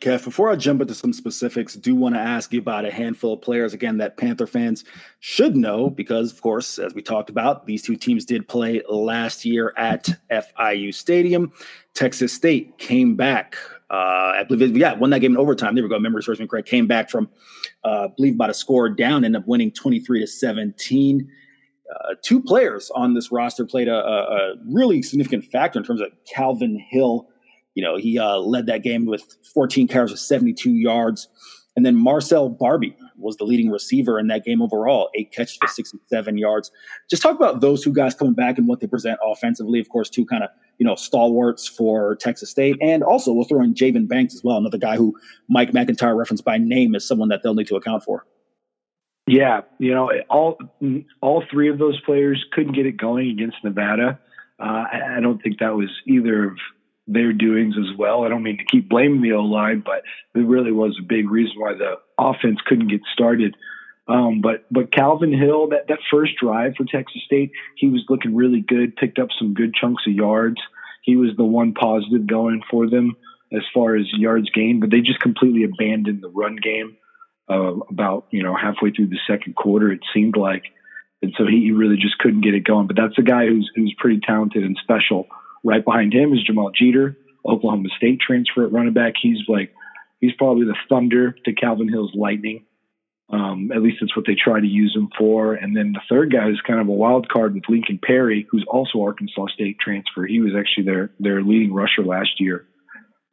S2: Kev, before I jump into some specifics, do want to ask you about a handful of players again that Panther fans should know because, of course, as we talked about, these two teams did play last year at FIU Stadium. Texas State came back. Uh, I believe, it, yeah, won that game in overtime. There we go. Memory serves me correct. Came back from, uh, I believe, about a score down, ended up winning 23 to 17. Uh, two players on this roster played a, a, a, really significant factor in terms of Calvin Hill. You know, he uh, led that game with 14 carries of 72 yards. And then Marcel Barbee was the leading receiver in that game overall, eight catches for 67 yards. Just talk about those two guys coming back and what they present offensively. Of course, two kind of you know stalwarts for Texas State, and also we'll throw in Javen Banks as well, another guy who Mike MacIntyre referenced by name as someone that they'll need to account for.
S4: Yeah, you know, all all three of those players couldn't get it going against Nevada. Uh, I don't think that was either of their doings as well. I don't mean to keep blaming the O line, but it really was a big reason why the offense couldn't get started. Um, but but Calvin Hill, that that first drive for Texas State, he was looking really good. Picked up some good chunks of yards. He was the one positive going for them as far as yards gained, but they just completely abandoned the run game uh, about you know halfway through the second quarter. It seemed like, and so he really just couldn't get it going. But that's a guy who's who's pretty talented and special. Right behind him is Jamal Jeter, Oklahoma State transfer at running back. He's like he's probably the thunder to Calvin Hill's lightning. Um, at least that's what they try to use him for. And then the third guy is kind of a wild card with Lincoln Perry, who's also Arkansas State transfer. He was actually their their leading rusher last year.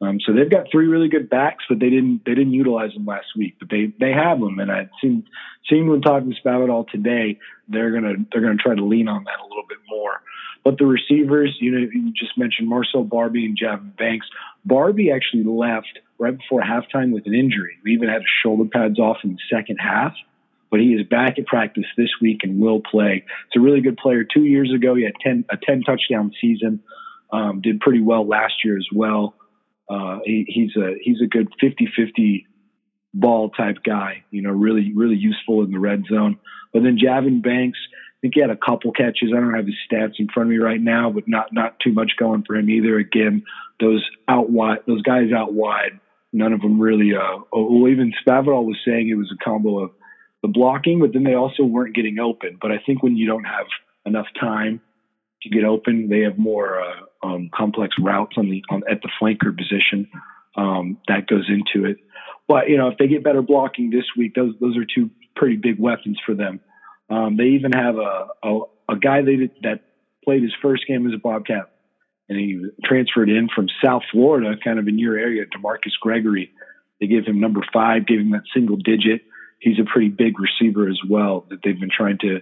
S4: Um, so they've got three really good backs, but they didn't they didn't utilize them last week. But they they have them, and I seen seen when talking about it all today, they're gonna they're gonna try to lean on that a little bit more. But the receivers, you know, you just mentioned Marcel Barbee and Javen Banks. Barbee actually left right before halftime with an injury. We even had his shoulder pads off in the second half, but he is back at practice this week and will play. It's a really good player. Two years ago, he had 10, a 10 touchdown season, um, did pretty well last year as well. Uh, he, he's a he's a good 50-50 ball type guy. You know, really really useful in the red zone. But then Javen Banks, I think he had a couple catches. I don't have his stats in front of me right now, but not not too much going for him either. Again, those out wide, those guys out wide, none of them really. Uh, well, even Spavital was saying it was a combo of the blocking, but then they also weren't getting open. But I think when you don't have enough time to get open. They have more uh, um, complex routes on the on, at the flanker position um, that goes into it. But you know, if they get better blocking this week, those those are two pretty big weapons for them. Um, they even have a, a, a guy they, that played his first game as a Bobcat, and he transferred in from South Florida, kind of in your area, DeMarcus Gregory. They gave him number five, gave him that single digit. He's a pretty big receiver as well that they've been trying to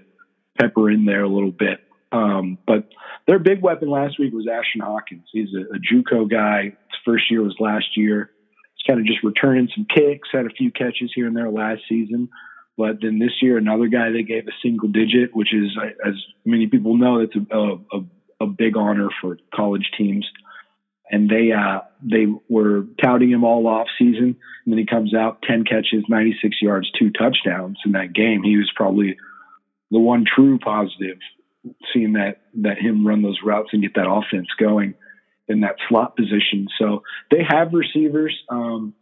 S4: pepper in there a little bit. Um, but their big weapon last week was Ashton Hawkins. He's a, a JUCO guy. His first year was last year. He's kind of just returning some kicks, had a few catches here and there last season. But then this year, another guy they gave a single digit, which is, as many people know, it's a, a, a big honor for college teams. And they uh, they were touting him all off season, and then he comes out ten catches, ninety six yards, two touchdowns in that game. He was probably the one true positive, seeing that that him run those routes and get that offense going in that slot position. So they have receivers. Um,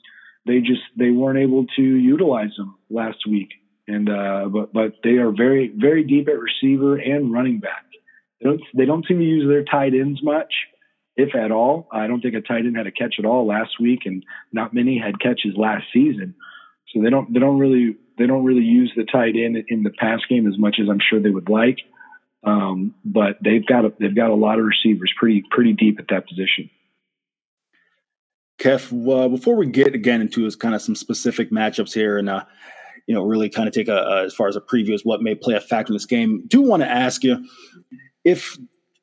S4: they just they weren't able to utilize them last week and uh, but but they are very very deep at receiver and running back. They don't they don't seem to use their tight ends much, if at all. I don't think a tight end had a catch at all last week, and not many had catches last season. So they don't they don't really they don't really use the tight end in the pass game as much as I'm sure they would like. Um, but they've got a, they've got a lot of receivers pretty pretty deep at that position.
S2: Kev, uh, before we get again into kind of some specific matchups here, and uh, you know, really kind of take a, a, as far as a preview as what may play a factor in this game. Do want to ask you if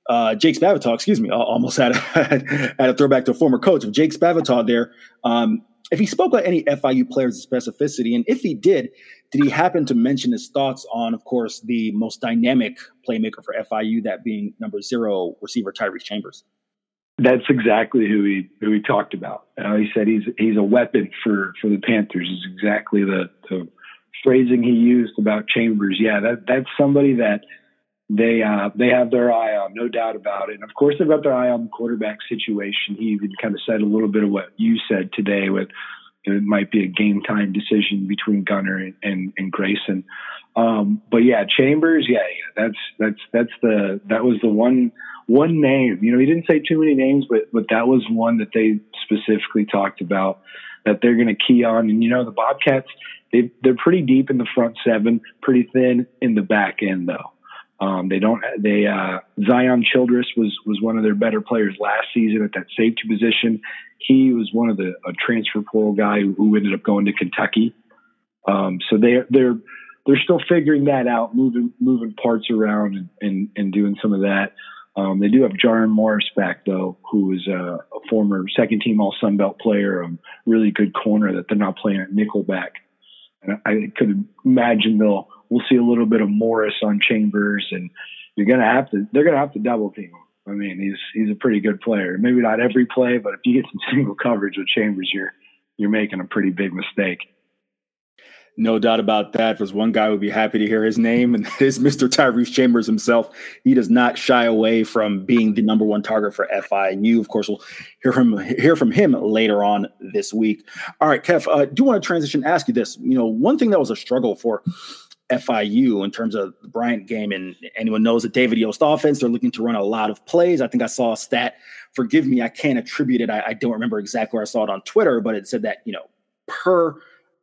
S2: uh, Jake Spavital, excuse me, almost had a, had a throwback to a former coach of Jake Spavital there. Um, if he spoke about any FIU players' specificity, and if he did, did he happen to mention his thoughts on, of course, the most dynamic playmaker for FIU, that being number zero receiver Tyrese Chambers?
S4: That's exactly who he who he talked about. Uh, he said he's he's a weapon for for the Panthers. Is exactly the, the phrasing he used about Chambers. Yeah, that that's somebody that they uh, they have their eye on, no doubt about it. And of course, they've got their eye on the quarterback situation. He even kind of said a little bit of what you said today. With it might be a game time decision between Gunnar and, and, and Grayson. Um, but yeah, Chambers. Yeah, yeah, that's that's that's the that was the one one name. You know, he didn't say too many names, but but that was one that they specifically talked about that they're going to key on. And you know, the Bobcats they they're pretty deep in the front seven, pretty thin in the back end though. Um, they don't. They uh, Zion Childress was was one of their better players last season at that safety position. He was one of the a transfer portal guy who, ended up going to Kentucky. Um, so they they're they're still figuring that out, moving moving parts around and and, and doing some of that. Um, they do have Jaron Morris back though, who is a, a former second team All Sun Belt player, a really good corner that they're not playing at nickelback. I could imagine they'll we'll see a little bit of Morris on Chambers, and you're gonna have to they're gonna have to double team him. I mean, he's he's a pretty good player. Maybe not every play, but if you get some single coverage with Chambers, you're you're making a pretty big mistake.
S2: No doubt about that. There's one guy would be happy to hear his name, and that is Mr. Tyrese Chambers himself. He does not shy away from being the number one target for FIU. Of course, we'll hear from hear from him later on this week. All right, Kev, uh, do want to transition? Ask you this. You know, one thing that was a struggle for FIU in terms of the Bryant game, and anyone knows that David Yost offense, they're looking to run a lot of plays. I think I saw a stat. Forgive me, I can't attribute it. I, I don't remember exactly where I saw it on Twitter, but it said that you know per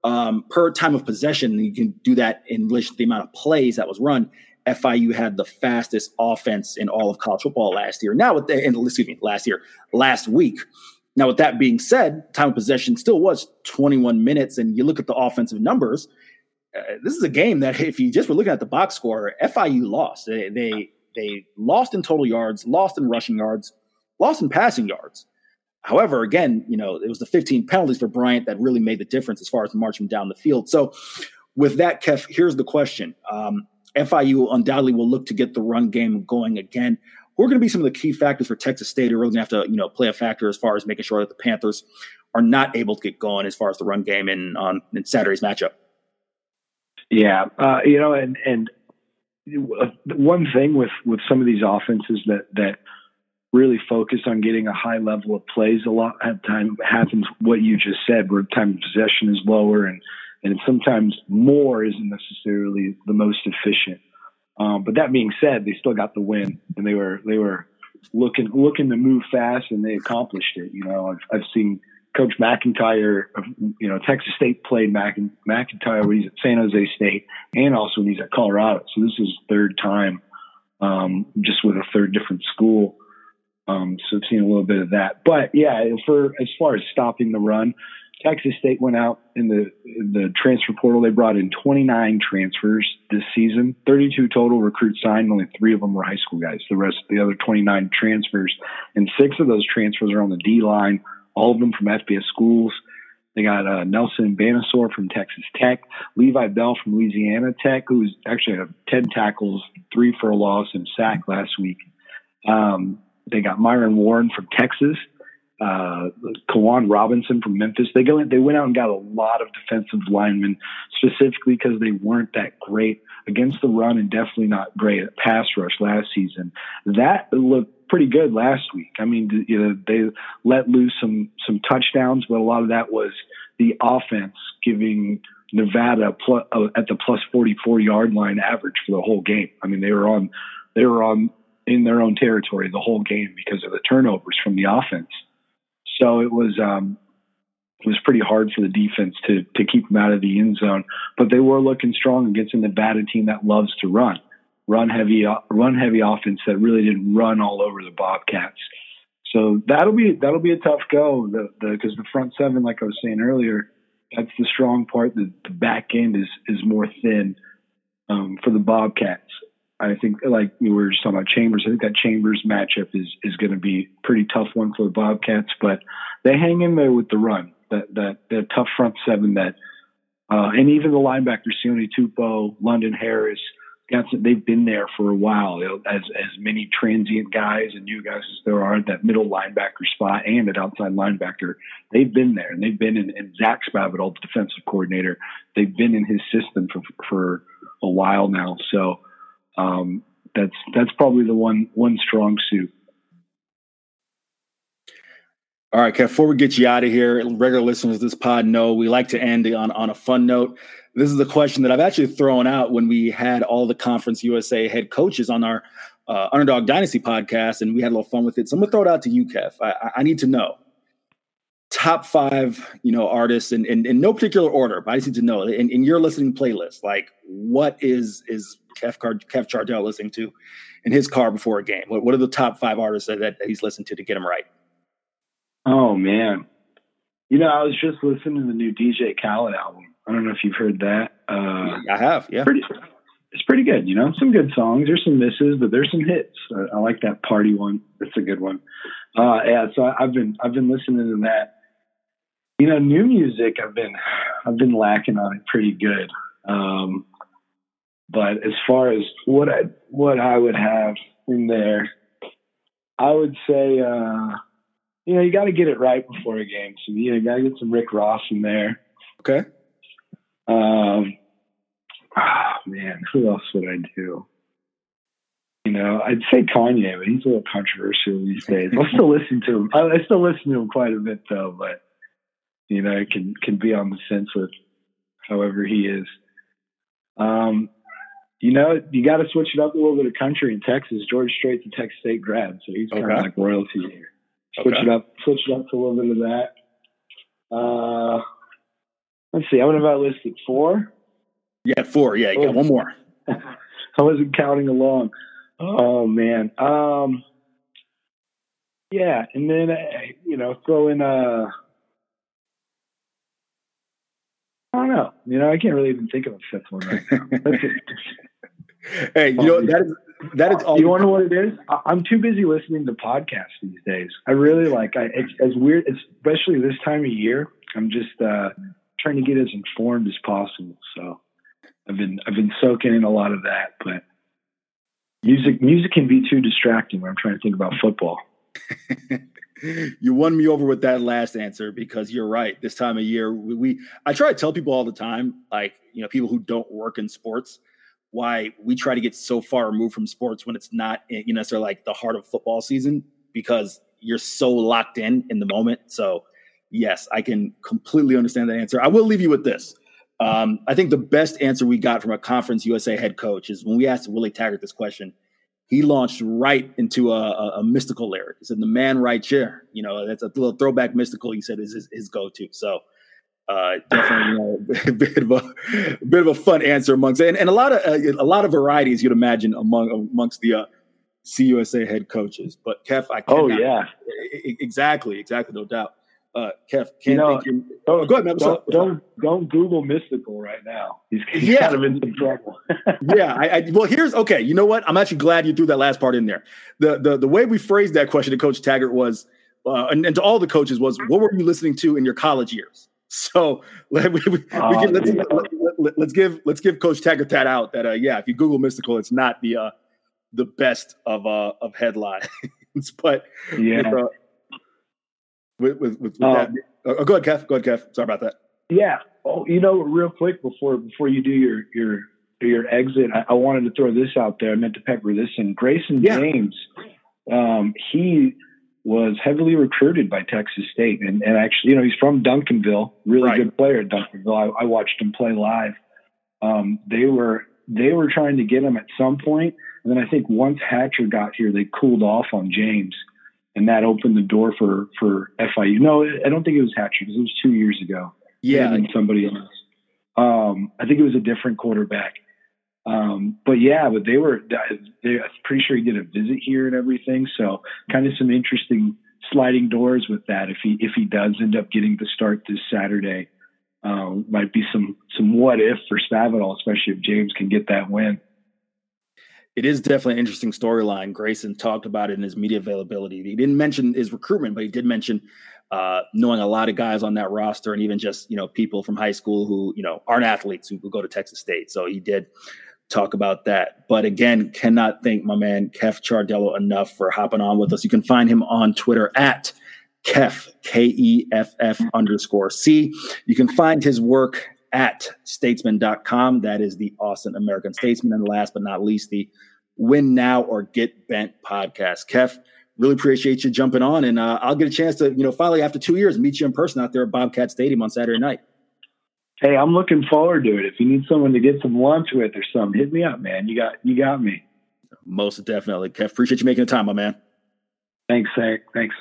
S2: um, per time of possession. You can do that in relation to the amount of plays that was run. FIU had the fastest offense in all of college football last year. Now, with the, and excuse me, last year, last week. Now, with that being said, time of possession still was 21 minutes, and you look at the offensive numbers. Uh, this is a game that, if you just were looking at the box score, FIU lost. They, they they lost in total yards, lost in rushing yards, lost in passing yards. However, again, you know, it was the 15 penalties for Bryant that really made the difference as far as marching down the field. So, with that, Kev, here's the question. Um, FIU undoubtedly will look to get the run game going again. Who are going to be some of the key factors for Texas State? Who are really going to have to, you know, play a factor as far as making sure that the Panthers are not able to get going as far as the run game in on in Saturday's matchup.
S4: Yeah, uh, you know, and and uh, one thing with with some of these offenses that that really focus on getting a high level of plays a lot of time happens what you just said where time of possession is lower and and sometimes more isn't necessarily the most efficient Um, but that being said, they still got the win, and they were they were looking looking to move fast, and they accomplished it. You know, I've, I've seen Coach MacIntyre you know, Texas State played Mac, MacIntyre when he's at San Jose State, and also when he's at Colorado. So this is third time, um, just with a third different school. Um, so I've seen a little bit of that. But yeah, for as far as stopping the run, Texas State went out in the in the transfer portal. They brought in 29 transfers this season, 32 total recruits signed. Only three of them were high school guys. The rest, the other 29 transfers, and six of those transfers are on the D line. All of them from FBS schools. They got uh, Nelson Banasor from Texas Tech, Levi Bell from Louisiana Tech, who's actually had 10 tackles, three for a loss, and sack last week. Um, they got Myron Warren from Texas uh, Kawan Robinson from Memphis. They go in, they went out and got a lot of defensive linemen specifically because they weren't that great against the run and definitely not great at pass rush last season. That looked pretty good last week. I mean, you know, they let loose some some touchdowns, but a lot of that was the offense giving Nevada plus, uh, at the plus 44 yard line average for the whole game. I mean, they were on they were on in their own territory the whole game because of the turnovers from the offense. So it was um, it was pretty hard for the defense to to keep them out of the end zone. But they were looking strong against a Nevada team that loves to run, run heavy, run heavy offense that really didn't run all over the Bobcats. So that'll be that'll be a tough go. The because the, the, front seven, like I was saying earlier, that's the strong part. The, the back end is is more thin um, for the Bobcats. I think, like we were just talking about Chambers, I think that Chambers matchup is is going to be a pretty tough one for the Bobcats, but they hang in there with the run. That that tough front seven that, uh, and even the linebackers, Sione Tupou, London Harris, they've been there for a while. You as as many transient guys and new guys as there are at that middle linebacker spot and at outside linebacker, they've been there and they've been in, in Zach Spavital, the defensive coordinator. They've been in his system for for a while now. So um, that's that's probably the one one strong suit.
S2: All right, Kev, before we get you out of here, regular listeners of this pod know we like to end on, on a fun note. This is a question that I've actually thrown out when we had all the Conference USA head coaches on our uh, Underdog Dynasty podcast, and we had a little fun with it. So I'm gonna throw it out to you, Kev. I, I need to know top five, you know, artists in, in, in, no particular order, but I just need to know in, in your listening playlist, like what is is Kev, Card, Kev Chardell listening to in his car before a game? What, what are the top five artists that, that he's listened to to get him right?
S4: Oh man, you know, I was just listening to the new DJ Khaled album. I don't know if you've heard that.
S2: Uh, I have. Yeah,
S4: pretty, it's pretty good. You know, some good songs. There's some misses, but there's some hits. I, I like that party one. That's a good one. Uh, yeah, so I, I've been I've been listening to that. You know, new music. I've been I've been lacking on it pretty good. Um, but as far as what I what I would have in there, I would say, uh, you know, you got to get it right before a game. So you, know, you got to get some Rick Ross in there.
S2: Okay.
S4: Um. Oh man, who else would I do? You know, I'd say Kanye, but he's a little controversial these days. I still listen to him. I, I still listen to him quite a bit though, but you know, can can be on the fence with however he is. Um, you know, you got to switch it up a little bit of country in Texas. George Strait's a Texas State grad, so he's kind of like royalty here. Switch okay. it up, switch it up to a little bit of that. Uh, let's see. I have about listed four.
S2: Yeah, four. Yeah, you got one more.
S4: I wasn't counting along. Oh man. Um, yeah, and then uh, you know, throw in uh I don't know. You know, I can't really even think of a fifth one right now.
S2: hey, you know that is that is.
S4: All you want to know what it is? I'm too busy listening to podcasts these days. I really like. I it's as weird, especially this time of year. I'm just uh, trying to get as informed as possible. So I've been I've been soaking in a lot of that, but music music can be too distracting when I'm trying to think about football.
S2: you won me over with that last answer because you're right. This time of year, we, we, I try to tell people all the time, like you know, people who don't work in sports, why we try to get so far removed from sports when it's not you know, so like the heart of football season because you're so locked in in the moment. So yes, I can completely understand that answer. I will leave you with this. Um, I think the best answer we got from a Conference USA head coach is when we asked Willie Taggart this question, he launched right into a, a, a Mystikal lyric. He said, "The man right here." You know, that's a little throwback Mystikal. He said is his, his go-to. So uh, definitely, you know, a bit of a, bit of a fun answer amongst and, and a lot of uh, a lot of varieties you'd imagine among amongst the uh, CUSA head coaches. But Kev, I
S4: oh yeah,
S2: exactly, exactly, no doubt. Uh, Kev, can't
S4: you know, think oh, go ahead, man. Don't, don't, don't Google Mystikal right now. He's, he's yeah. kind of in some trouble.
S2: yeah, I, I, well, here's okay. You know what? I'm actually glad you threw that last part in there. The the the way we phrased that question to Coach Taggart was, uh, and, and to all the coaches was, what were you listening to in your college years? So let, we, we, oh, we can, let's, let, us give let's give Coach Taggart that out. That uh, yeah, if you Google Mystikal, it's not the uh, the best of uh, of headlines, but
S4: yeah.
S2: With, with, with, with um, that, oh, go ahead, Kev. Go ahead, Kev. Sorry about that.
S4: Yeah. Oh, you know, real quick before before you do your your your exit, I, I wanted to throw this out there. I meant to pepper this in. Grayson yeah. James, um, he was heavily recruited by Texas State, and, and actually, you know, he's from Duncanville, really right. good player at Duncanville. I, I watched him play live. Um, they were they were trying to get him at some point, and then I think once Hatcher got here, they cooled off on James, and that opened the door for for FIU. No, I don't think it was Hatcher because it was two years ago.
S2: Yeah,
S4: somebody else. Um, I think it was a different quarterback. Um, but yeah, but they were, they, I'm pretty sure he did a visit here and everything. So kind of some interesting sliding doors with that. If he, if he does end up getting the start this Saturday, um, might be some, some what if for Spavital, especially if James can get that win.
S2: It is definitely an interesting storyline. Grayson talked about it in his media availability. He didn't mention his recruitment, but he did mention uh, knowing a lot of guys on that roster and even just you know people from high school who you know aren't athletes who, who go to Texas State. So he did talk about that. But again, cannot thank my man Keff Ciardello enough for hopping on with us. You can find him on Twitter at Keff, K E F F underscore C. You can find his work at statesman.com. That is the Austin American Statesman. And last but not least, the Win Now or Get Bent podcast. Keff, really appreciate you jumping on. And uh, I'll get a chance to, you know, finally after two years, meet you in person out there at Bobcat Stadium on Saturday night.
S4: Hey, I'm looking forward to it. If you need someone to get some lunch with or something, hit me up, man. You got you got me.
S2: Most definitely. Kev, appreciate you making the time, my man.
S4: Thanks, Zach. Thanks.